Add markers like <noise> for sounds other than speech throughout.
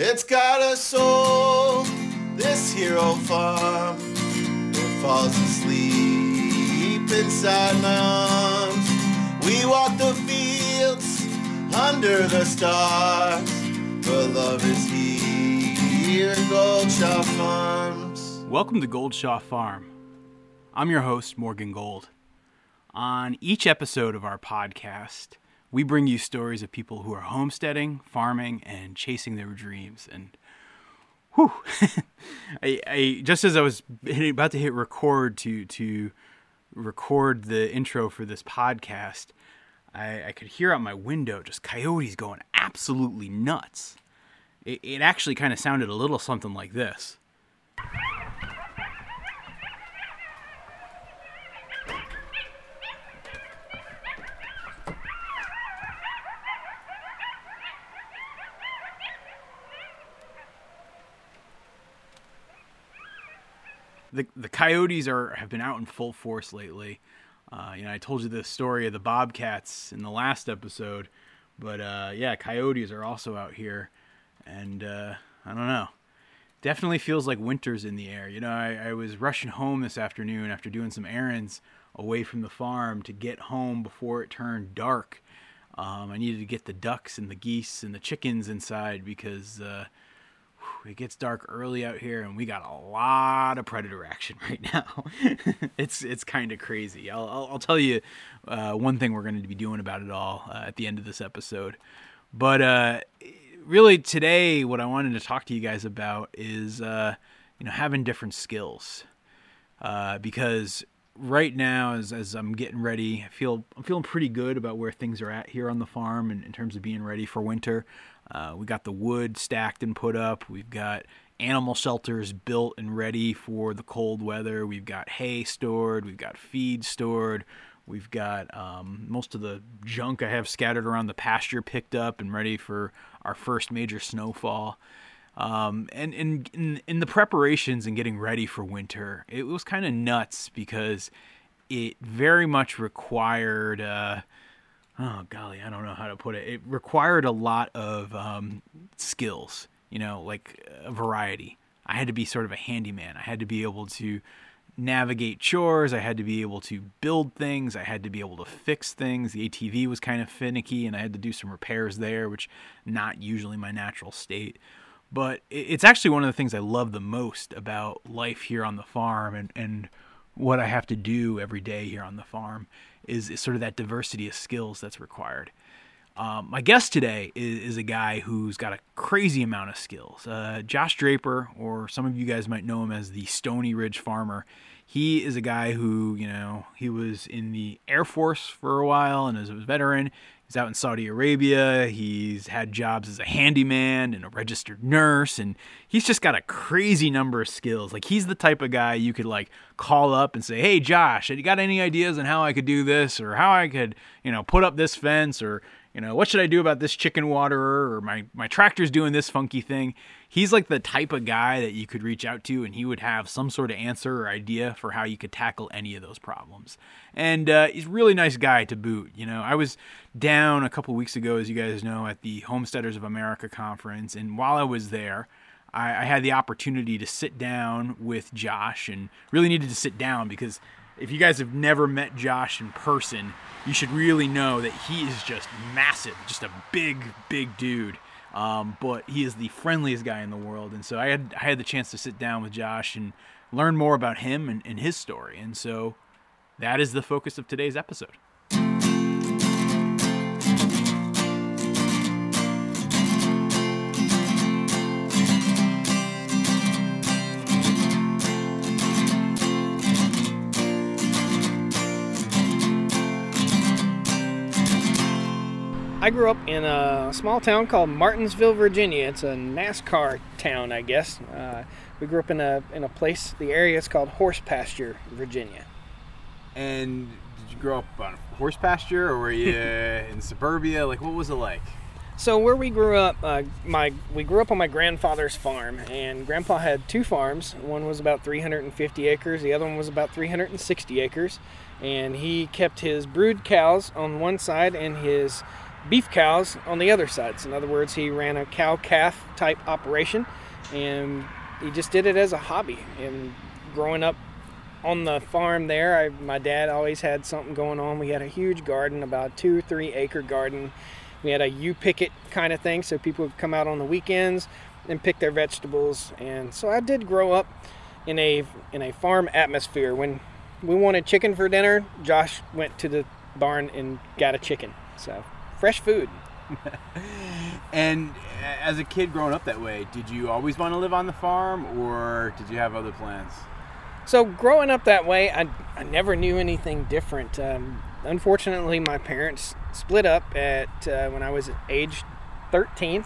It's got a soul, this hero farm. It falls asleep inside my arms. We walk the fields under the stars. For love is here Goldshaw Farms. Welcome to Goldshaw Farm. I'm your host, Morgan Gold. On each episode of our podcast, we bring you stories of people who are homesteading, farming, and chasing their dreams. And whew, <laughs> I, I just as I was about to hit record to to record the intro for this podcast, I, I could hear out my window just coyotes going absolutely nuts. It, it actually kind of sounded a little something like this. The the coyotes are have been out in full force lately. Uh, you know, I told you the story of the bobcats in the last episode, but uh, yeah, coyotes are also out here, and uh, I don't know. Definitely feels like winter's in the air. You know, I, I was rushing home this afternoon after doing some errands away from the farm to get home before it turned dark. Um, I needed to get the ducks and the geese and the chickens inside because uh, it gets dark early out here and we got a lot of predator action <laughs> right now. It's it's kind of crazy. I'll, I'll, I'll, tell you uh, one thing we're going to be doing about it all uh, at the end of this episode. But uh, really today what i wanted to talk to you guys about is uh, you know having different skills. Uh, because right now as, as i'm getting ready i feel i'm feeling pretty good about where things are at here on the farm in, in terms of being ready for winter uh, we got the wood stacked and put up. We've got animal shelters built and ready for the cold weather. We've got hay stored. We've got feed stored. We've got um, most of the junk I have scattered around the pasture picked up and ready for our first major snowfall. Um, and in, in, the preparations and getting ready for winter, it was kind of nuts because it very much required. Uh, oh golly, I don't know how to put it. It required a lot of um, skills, you know, like a variety. I had to be sort of a handyman. I had to be able to navigate chores. I had to be able to build things. I had to be able to fix things. The ATV was kind of finicky, and I had to do some repairs there, which not usually my natural state. But it's actually one of the things I love the most about life here on the farm and, and what I have to do every day here on the farm is, is sort of that diversity of skills that's required. Um, my guest today is, is, a guy who's got a crazy amount of skills. Uh, Josh Draper, or some of you guys might know him as the Stoney Ridge Farmer. He is a guy who, you know, he was in the Air Force for a while and as a veteran. He's out in Saudi Arabia. He's had jobs as a handyman and a registered nurse, and he's just got a crazy number of skills. Like he's the type of guy you could like call up and say, "Hey, Josh, have you got any ideas on how I could do this, or how I could, you know, put up this fence, or you know, what should I do about this chicken waterer, or my my tractor's doing this funky thing?" He's like the type of guy that you could reach out to and he would have some sort of answer or idea for how you could tackle any of those problems. And uh, he's a really nice guy to boot. You know, I was down a couple weeks ago, as you guys know, at the Homesteaders of America conference, and while I was there, I, I had the opportunity to sit down with Josh and really needed to sit down because if you guys have never met Josh in person, you should really know that he is just massive, just a big, big dude. Um, but he is the friendliest guy in the world, and so I had I had the chance to sit down with Josh and learn more about him and, and his story, and so that is the focus of today's episode. I grew up in a small town called Martinsville, Virginia. It's a NASCAR town, I guess. Uh, we grew up in a in a place. The area is called Horse Pasture, Virginia. And did you grow up on horse pasture, or were you <laughs> in suburbia? Like, what was it like? So where we grew up, uh, my we grew up on my grandfather's farm, and Grandpa had two farms. One was about 350 acres. The other one was about 360 acres, and he kept his brood cows on one side and his beef cows on the other side. So in other words, he ran a cow calf type operation, and he just did it as a hobby. And growing up on the farm there, I, my dad always had something going on. We had a huge garden, about two, three acre garden. We had a a U picket kind of thing, so people would come out on the weekends and pick their vegetables. And so I did grow up in a in a farm atmosphere. When we wanted chicken for dinner, Josh went to the barn and got a chicken. So fresh food. <laughs> and as a kid growing up that way, did you always want to live on the farm or did you have other plans? So growing up that way, I, I never knew anything different. Um, unfortunately, my parents split up at uh, when I was age 13,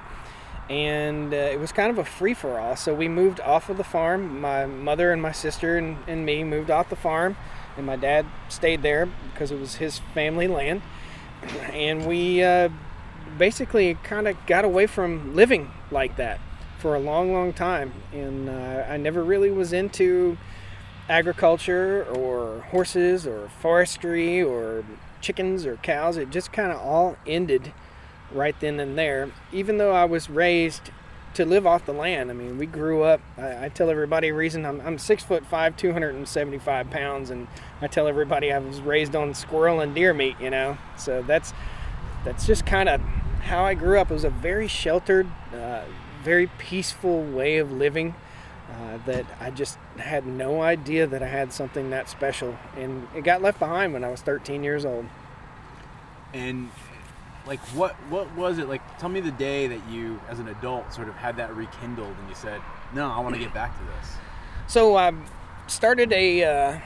and uh, it was kind of a free for all. So we moved off of the farm. My mother and my sister and, and me moved off the farm, and my dad stayed there because it was his family land. And we uh, basically kind of got away from living like that for a long, long time. And uh, I never really was into agriculture or horses or forestry or chickens or cows. It just kind of all ended right then and there. Even though I was raised to live off the land. I mean, we grew up. I, I tell everybody reason I'm, I'm, six foot five, 275 pounds, and I tell everybody I was raised on squirrel and deer meat. You know, so that's that's just kind of how I grew up. It was a very sheltered, uh, very peaceful way of living. Uh, that I just had no idea that I had something that special, and it got left behind when I was 13 years old. And like, what what was it like? Tell me the day that you, as an adult, sort of had that rekindled, and you said, "No, I want to get back to this." So I started a. Uh,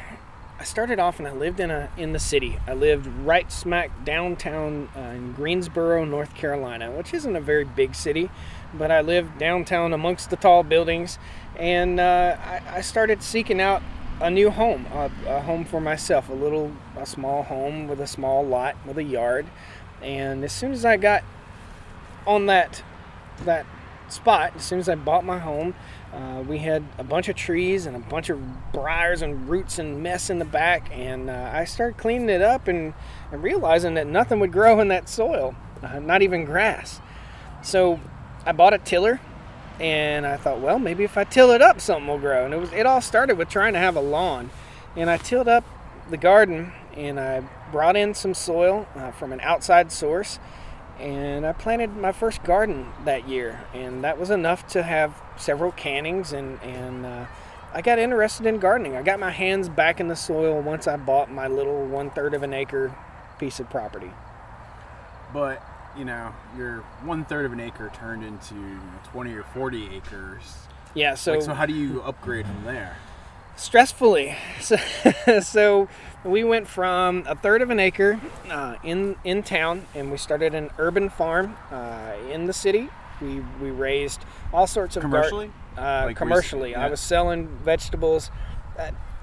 I started off and I lived in a in the city. I lived right smack downtown uh, in Greensboro, North Carolina, which isn't a very big city, but I lived downtown amongst the tall buildings and uh, I, I, started seeking out a new home, a, a, home for myself, a little, a small home with a small lot with a yard. And as soon as I got on that that spot, as soon as I bought my home, uh, we had a bunch of trees and a bunch of briars and roots and mess in the back, and uh, I started cleaning it up and, and, realizing that nothing would grow in that soil, uh, not even grass. So I bought a tiller and I thought, well, maybe if I till it up, something will grow. And it was it all started with trying to have a lawn, and I tilled up the garden and I brought in some soil uh, from an outside source, and I planted my first garden that year, and that was enough to have several cannings and and. Uh, I got interested in gardening. I got my hands back in the soil once I bought my little one third of an acre piece of property. But you know your one third of an acre turned into 20 or 40 acres yeah so like, so how do you upgrade from there stressfully <laughs> so, so we went from a third of an acre uh, in in town and we started an urban farm uh, in the city we we raised all sorts of commercially gar- uh, like commercially yeah. i was selling vegetables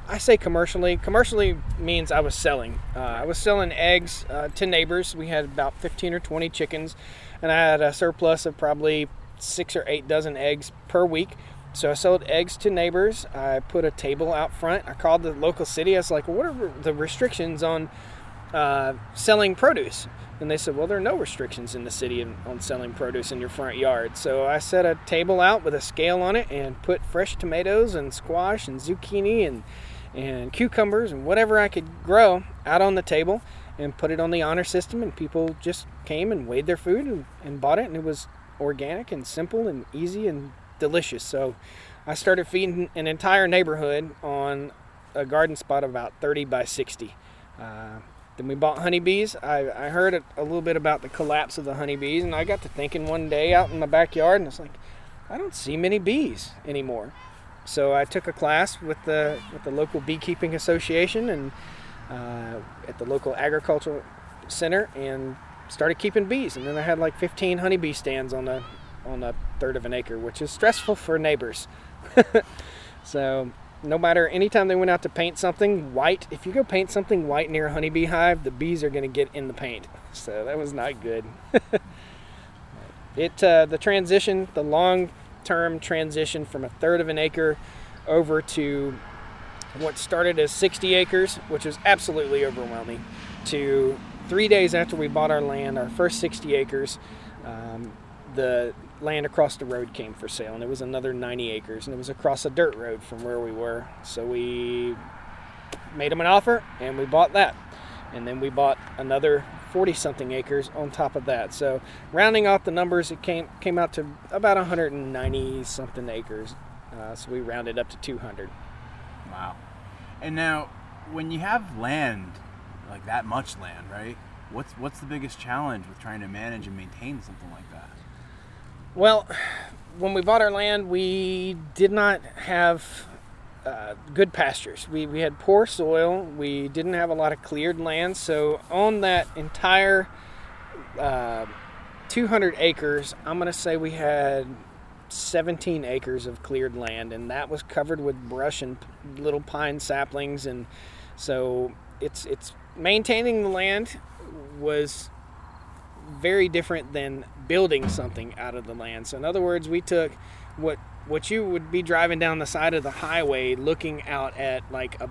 I say commercially. Commercially means I was selling. Uh, I was selling eggs uh, to neighbors. We had about 15 or 20 chickens, and I had a surplus of probably six or eight dozen eggs per week. So I sold eggs to neighbors. I put a table out front. I called the local city. I was like, "What are the restrictions on uh, selling produce?" And they said, "Well, there are no restrictions in the city on selling produce in your front yard." So I set a table out with a scale on it and put fresh tomatoes and squash and zucchini and and cucumbers and whatever I could grow out on the table and put it on the honor system and people just came and weighed their food and, and bought it and it was organic and simple and easy and delicious. So i started feeding an entire neighborhood on a garden spot of about 30 by 60 uh, then we bought honeybees. I, I heard a, a little bit about the collapse of the honeybees and i got to thinking one day out in my backyard and it's like i don't see many bees anymore. So I took a class with the with the local beekeeping association and uh, at the local agricultural center and started keeping bees. And then I had like 15 honeybee stands on the on a third of an acre, which is stressful for neighbors. <laughs> so no matter anytime they went out to paint something white, if you go paint something white near a honeybee hive, the bees are going to get in the paint. <laughs> So that was not good. <laughs> it uh, the transition, the long term transition from a third of an acre over to what started as 60 acres, which was absolutely overwhelming, to three days after we bought our land, our first 60 acres, um, the land across the road came for sale, and it was another 90 acres, and it was across a dirt road from where we were. So we made them an offer, and we bought that, and then we bought another 40 something acres on top of that. So rounding off the numbers, it came came out to about 190 something acres. Uh, so we rounded up to 200. Wow. And now, when you have land, like that much land, right? What's what's the biggest challenge with trying to manage and maintain something like that? Well, when we bought our land, we did not have uh, good pastures. We, we had poor soil. We didn't have a lot of cleared land. So, on that entire uh, 200 acres, I'm going to say we had 17 acres of cleared land, and that was covered with brush and little pine saplings. And so, it's, it's maintaining the land was very different than building something out of the land. So in other words, we took what what you would be driving down the side of the highway looking out at like a,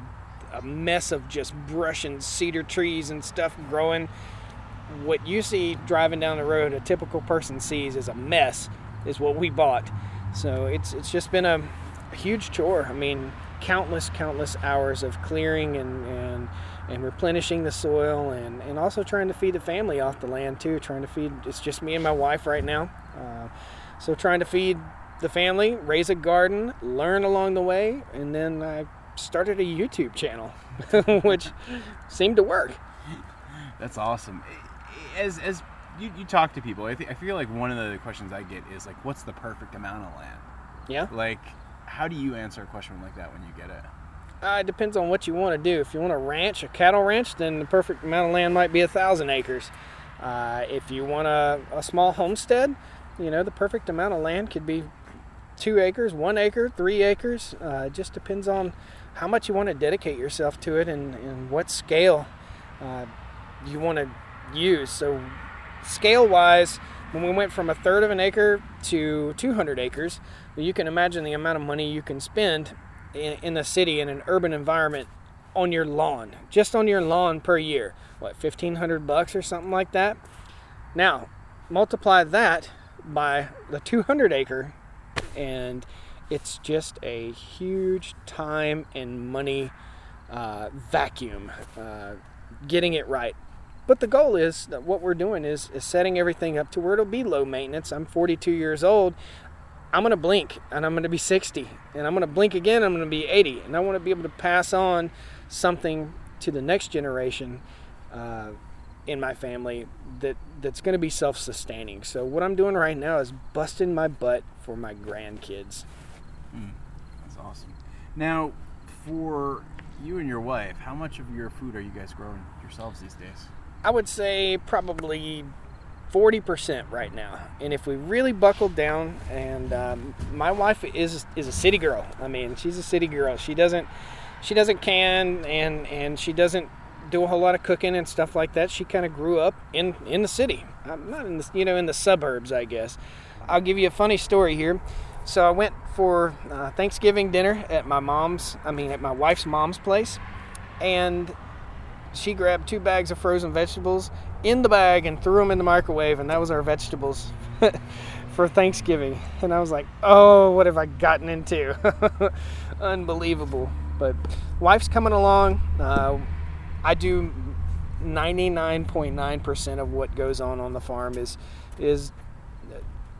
a mess of just brush and cedar trees and stuff growing. What you see driving down the road, a typical person sees as a mess, is what we bought. So it's it's just been a, a huge chore. I mean, countless, countless hours of clearing and, and and replenishing the soil and, and also trying to feed the family off the land too trying to feed it's just me and my wife right now uh, so trying to feed the family raise a garden learn along the way and then i started a youtube channel <laughs> which seemed to work That's awesome. As as you, you talk to people, I, th- I feel like one of the questions I get is like, what's the perfect amount of land? yeah Like, how do you answer a question like that when you get it? Uh, it depends on what you want to do. If you want a ranch, a cattle ranch, then the perfect amount of land might be a thousand acres. Uh, if you want a, a small homestead, you know, the perfect amount of land could be two acres, one acre, three acres. Uh, it just depends on how much you want to dedicate yourself to it and, and what scale uh, you want to use. So, scale wise, when we went from a third of an acre to 200 acres, you can imagine the amount of money you can spend in, in the city in an urban environment on your lawn, just on your lawn per year. What, 1500 bucks or something like that? Now, multiply that by the 200 acre, and it's just a huge time and money uh, vacuum uh, getting it right. But the goal is that what we're doing is, is setting everything up to where it'll be low maintenance. I'm 42 years old. I'm to blink and I'm to be 60 and I'm to blink again. I'm to be 80 and I want to be able to pass on something to the next generation uh, in my family that that's to be self-sustaining. So what I'm doing right now is busting my butt for my grandkids. That's awesome. Now, for you and your wife, how much of your food are you guys growing yourselves these days? I would say probably 40% right now. And if we really buckled down, and um, my wife is is a city girl. I mean, she's a city girl. She doesn't she doesn't can and and she doesn't do a whole lot of cooking and stuff like that. She kind of grew up in in the city, I'm not in the you know in the suburbs, I guess. I'll give you a funny story here. So I went for uh, Thanksgiving dinner at my mom's, I mean at my wife's mom's place, and she grabbed two bags of frozen vegetables in the bag and threw them in the microwave, and that was our vegetables <laughs> for Thanksgiving. And I was like, oh, what have I gotten into? <laughs> Unbelievable. But wife's coming along. Uh, I do 99.9% of what goes on on the farm is is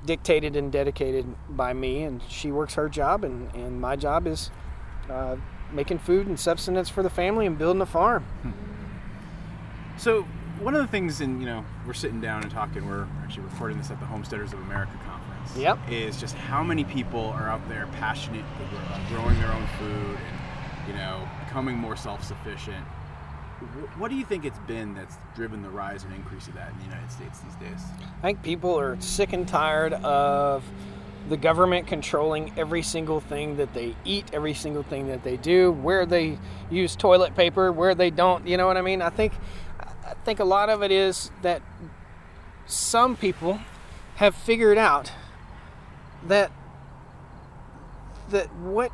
dictated and dedicated by me, and she works her job, and, and my job is uh, making food and subsistence for the family and building a farm. So, one of the things, and you know, we're sitting down and talking. We're actually recording this at the Homesteaders of America conference. Yep. Is just how many people are out there passionate about uh, growing their own food and you know becoming more self-sufficient. What do you think it's been that's driven the rise and increase of that in the United States these days? I think people are sick and tired of the government controlling every single thing that they eat, every single thing that they do, where they use toilet paper, where they don't. You know what I mean? I think think a lot of it is that some people have figured out that that what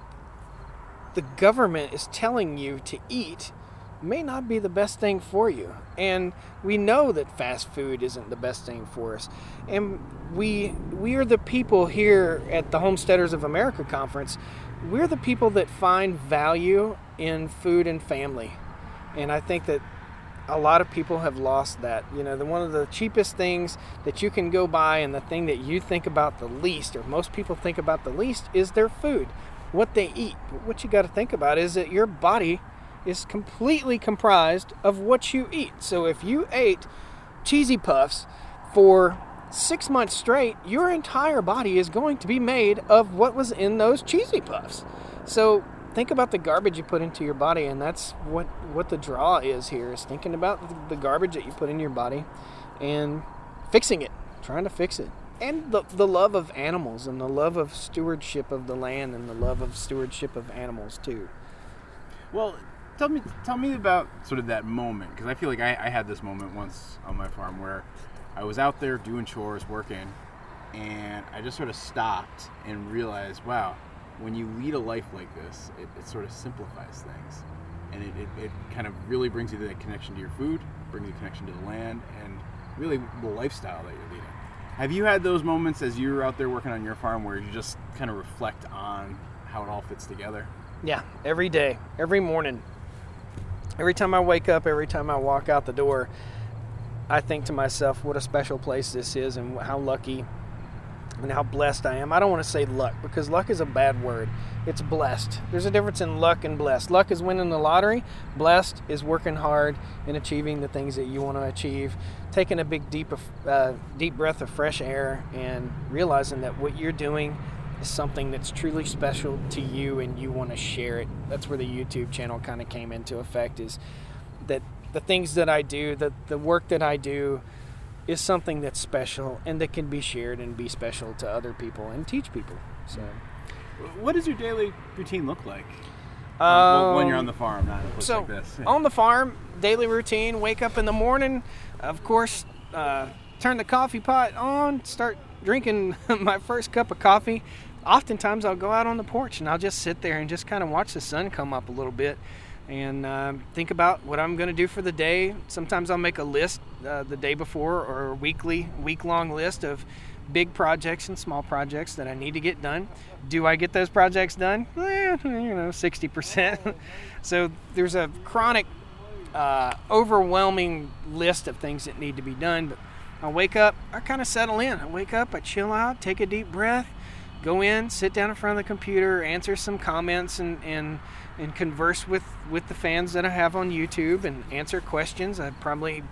the government is telling you to eat may not be the best thing for you. And we know that fast food isn't the best thing for us. And we we are the people here at the Homesteaders of America conference. We're the people that find value in food and family. And I think that a lot of people have lost that. You know, the one of the cheapest things that you can go buy and the thing that you think about the least or most people think about the least is their food, what they eat. But what you got to think about is that your body is completely comprised of what you eat. So if you ate cheesy puffs for 6 months straight, your entire body is going to be made of what was in those cheesy puffs. So think about the garbage you put into your body and that's what what the draw is here is thinking about the garbage that you put in your body and fixing it trying to fix it. And the, the love of animals and the love of stewardship of the land and the love of stewardship of animals too. Well, tell me, tell me about sort of that moment because I feel like I, I had this moment once on my farm where I was out there doing chores, working, and I just sort of stopped and realized, wow, when you lead a life like this, it, it sort of simplifies things, and it, it, it kind of really brings you that connection to your food, brings you connection to the land, and really the lifestyle that you're leading. Have you had those moments as you were out there working on your farm where you just kind of reflect on how it all fits together? Yeah, every day, every morning. Every time I wake up, every time I walk out the door, I think to myself, what a special place this is and how lucky and how blessed I am. I don't want to say luck because luck is a bad word. It's blessed. There's a difference in luck and blessed. Luck is winning the lottery, blessed is working hard and achieving the things that you want to achieve, taking a big deep uh, deep breath of fresh air and realizing that what you're doing is something that's truly special to you and you want to share it. That's where the YouTube channel kind of came into effect is that the things that I do, the the work that I do is something that's special and that can be shared and be special to other people and teach people. So What does your daily routine look like? Well, when you're on Um, the farm, not a place so like this. on the farm, daily routine: wake up in the morning, of course, uh, turn the coffee pot on, start drinking <laughs> my first cup of coffee. Oftentimes, I'll go out on the porch and I'll just sit there and just kind of watch the sun come up a little bit, and um, think about what I'm going to do for the day. Sometimes I'll make a list uh, the day before or a weekly, week-long list of big projects and small projects that I need to get done. Do I get those projects done? Eh, <laughs> you know, 60%. <laughs> so there's a chronic, uh, overwhelming list of things that need to be done. But I wake up, I kind of settle in. I wake up, I chill out, take a deep breath, go in, sit down in front of the computer, answer some comments, and and and converse with with the fans that I have on YouTube and answer questions. I probably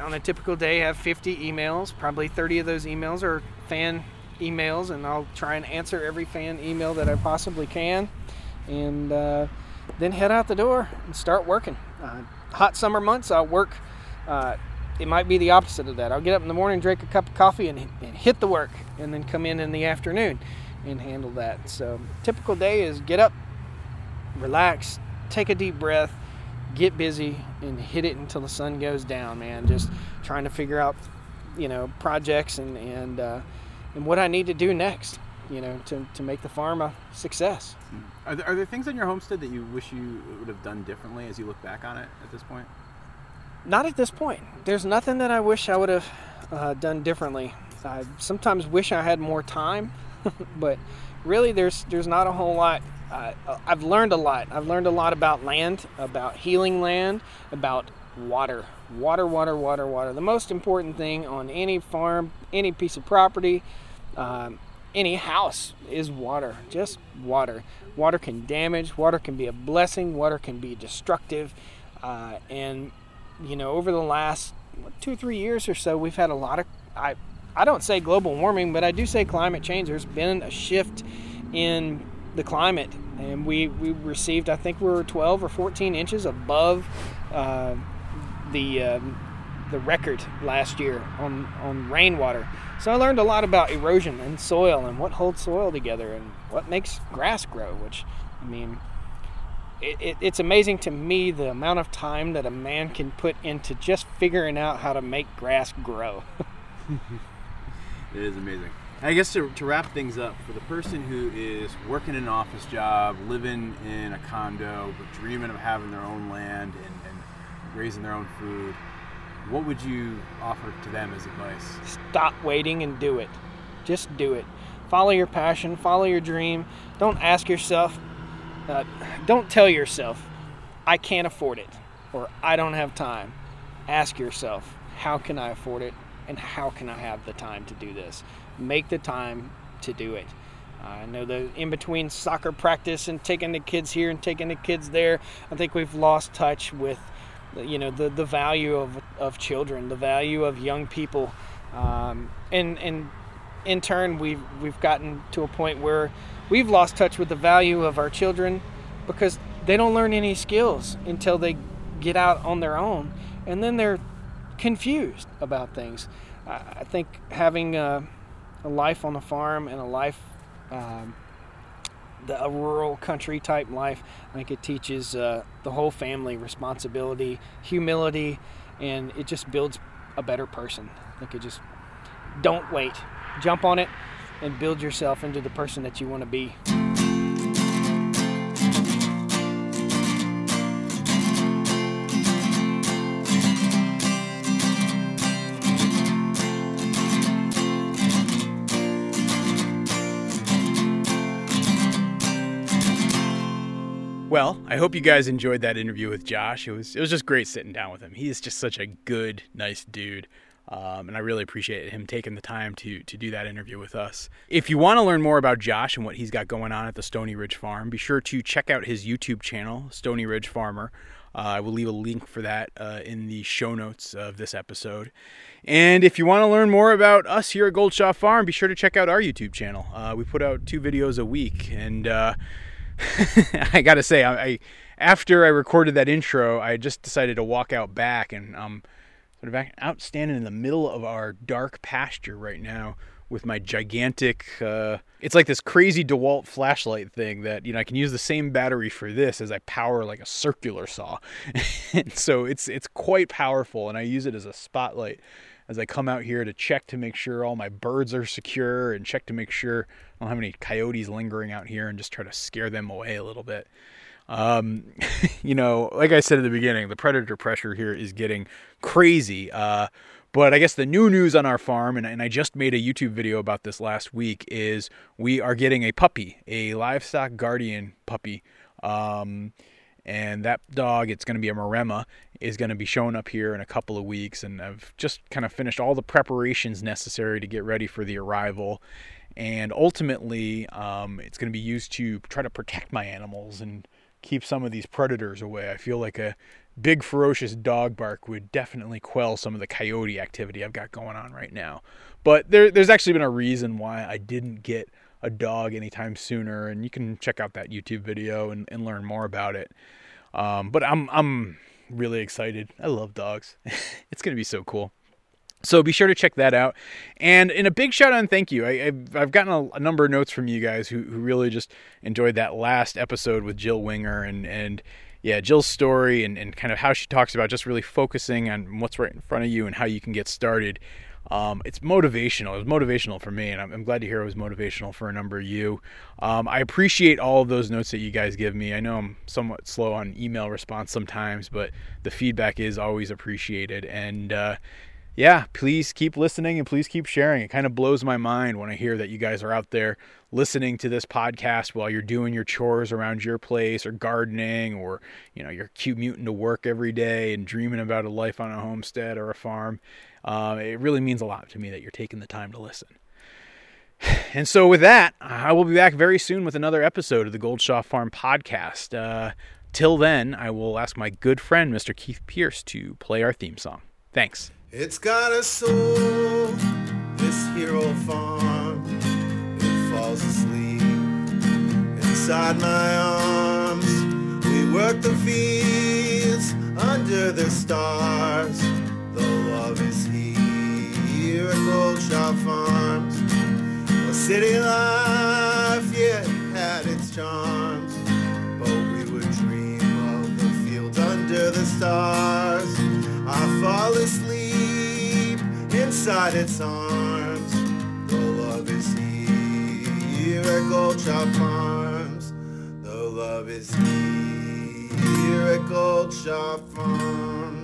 on a typical day have 50 emails. Probably 30 of those emails are fan emails, and I'll try and answer every fan email that I possibly can, and uh, then head out the door and start working. Uh, hot summer months, I'll work. Uh, it might be the opposite of that. I'll get up in the morning, drink a cup of coffee, and, and hit the work, and then come in in the afternoon and handle that. So, typical day is get up, relax, take a deep breath, get busy, and hit it until the sun goes down. Man, just trying to figure out, you know, projects and and uh, and what I need to do next. You know, to to make the farm a success. Are there, are there things on your homestead that you wish you would have done differently as you look back on it at this point? Not at this point. There's nothing that I wish I would have uh, done differently. I sometimes wish I had more time, <laughs> but really, there's there's not a whole lot. Uh, I've learned a lot. I've learned a lot about land, about healing land, about water, water, water, water, water. The most important thing on any farm, any piece of property, um, any house is water. Just water. Water can damage. Water can be a blessing. Water can be destructive, uh, and you know, over the last two three years or so, we've had a lot of I I don't say global warming, but I do say climate change. There's been a shift in the climate, and we we received I think we were 12 or 14 inches above uh, the um, the record last year on on rainwater. So I learned a lot about erosion and soil and what holds soil together and what makes grass grow. Which I mean, it, it, it's amazing to me the amount of time that a man can put into just figuring out how to make grass grow. <laughs> <laughs> It is amazing. I guess to, to wrap things up, for the person who is working in an office job, living in a condo, but dreaming of having their own land and, and raising their own food, what would you offer to them as advice? Stop waiting and do it. Just do it. Follow your passion, follow your dream. Don't ask yourself, uh, don't tell yourself, I can't afford it or I don't have time. Ask yourself, how can I afford it and how can I have the time to do this? Make the time to do it. I know the in between soccer practice and taking the kids here and taking the kids there, I think we've lost touch with you know the the value of of children, the value of young people, um, and and in turn we've we've gotten to a point where we've lost touch with the value of our children because they don't learn any skills until they get out on their own, and then they're confused about things. I think having a, a life on a farm and a life, um, the, a rural country type life, I think it teaches uh, the whole family responsibility, humility, and it just builds a better person. I think it just don't wait, jump on it, and build yourself into the person that you want to be. Well, I hope you guys enjoyed that interview with Josh. It was it was just great sitting down with him. He is just such a good, nice dude. Um, and I really appreciate him taking the time to to do that interview with us. If you want to learn more about Josh and what he's got going on at the Stoney Ridge Farm, be sure to check out his YouTube channel, Stoney Ridge Farmer. Uh, I will leave a link for that uh, in the show notes of this episode. And if you want to learn more about us here at Goldshaw Farm, be sure to check out our YouTube channel. Uh, we put out two videos a week, and uh, <laughs> I gotta say, I, I, after I recorded that intro, I just decided to walk out back and um sort of out standing in the middle of our dark pasture right now with my gigantic. Uh, it's like this crazy DeWalt flashlight thing that you know I can use the same battery for this as I power like a circular saw, <laughs> so it's it's quite powerful, and I use it as a spotlight as I come out here to check to make sure all my birds are secure and check to make sure I don't have any coyotes lingering out here and just try to scare them away a little bit. Um, <laughs> you know, like I said at the beginning, the predator pressure here is getting crazy. Uh, but I guess the new news on our farm, and, and I just made a YouTube video about this last week, is we are getting a puppy, a livestock guardian puppy. Um, and that dog, it's going to be a Maremma, is going to be showing up here in a couple of weeks. And I've just kind of finished all the preparations necessary to get ready for the arrival. And ultimately, um, it's going to be used to try to protect my animals and keep some of these predators away. I feel like a big, ferocious dog bark would definitely quell some of the coyote activity I've got going on right now. But there, there's actually been a reason why I didn't get a dog anytime sooner, and you can check out that YouTube video and, and learn more about it. Um, but I'm I'm really excited. I love dogs. <laughs> it's gonna be so cool. So be sure to check that out. And in a big shout out and thank you. I, have I've gotten a, a, number of notes from you guys who, who really just enjoyed that last episode with Jill Winger and and yeah, Jill's story and, and kind of how she talks about just really focusing on what's right in front of you and how you can get started um, it's motivational. It was motivational for me, and I'm, I'm, glad to hear it was motivational for a number of you. Um, I appreciate all of those notes that you guys give me. I know I'm somewhat slow on email response sometimes, but the feedback is always appreciated. And uh, yeah, please keep listening and please keep sharing. It kind of blows my mind when I hear that you guys are out there listening to this podcast while you're doing your chores around your place or gardening or you know you're commuting to work every day and dreaming about a life on a homestead or a farm uh, it really means a lot to me that you're taking the time to listen. <sighs> And so, with that, I will be back very soon with another episode of the Goldshaw Farm podcast. Uh, till then, I will ask my good friend, Mr. Keith Pierce, to play our theme song. Thanks. It's got a soul, this hero farm. It falls asleep inside my arms. We work the fields under the stars. The love is here at Goldshaw Farms. A city life, yeah, had its charms. But we would dream of the fields under the stars. I fall asleep inside its arms. The love is here at Gold Shaw Farms. The love is here at Gold Shaw Farms.